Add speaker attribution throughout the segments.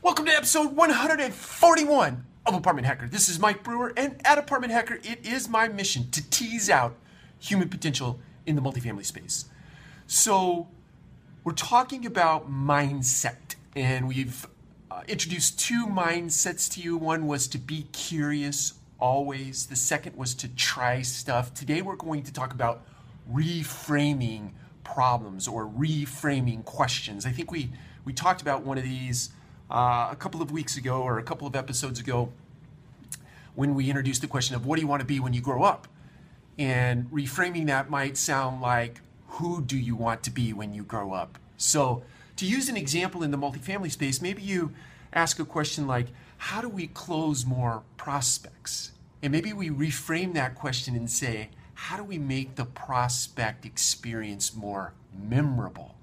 Speaker 1: Welcome to episode 141 of Apartment Hacker. This is Mike Brewer, and at Apartment Hacker, it is my mission to tease out human potential in the multifamily space. So, we're talking about mindset, and we've uh, introduced two mindsets to you. One was to be curious always, the second was to try stuff. Today, we're going to talk about reframing problems or reframing questions. I think we, we talked about one of these uh, a couple of weeks ago or a couple of episodes ago when we introduced the question of what do you want to be when you grow up? And reframing that might sound like, who do you want to be when you grow up? So, to use an example in the multifamily space, maybe you ask a question like, how do we close more prospects? And maybe we reframe that question and say, how do we make the prospect experience more memorable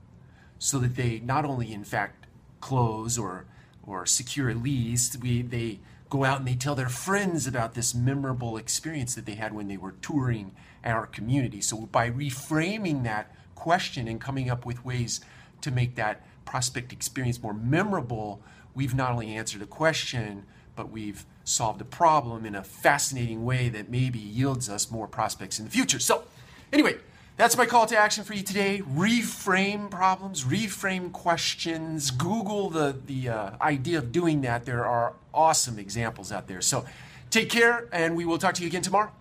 Speaker 1: so that they not only, in fact, close or or secure a lease, we, they go out and they tell their friends about this memorable experience that they had when they were touring our community. So by reframing that question and coming up with ways to make that prospect experience more memorable, we've not only answered a question, but we've solved a problem in a fascinating way that maybe yields us more prospects in the future. So, anyway, that's my call to action for you today. Reframe problems, reframe questions. Google the, the uh, idea of doing that. There are awesome examples out there. So take care, and we will talk to you again tomorrow.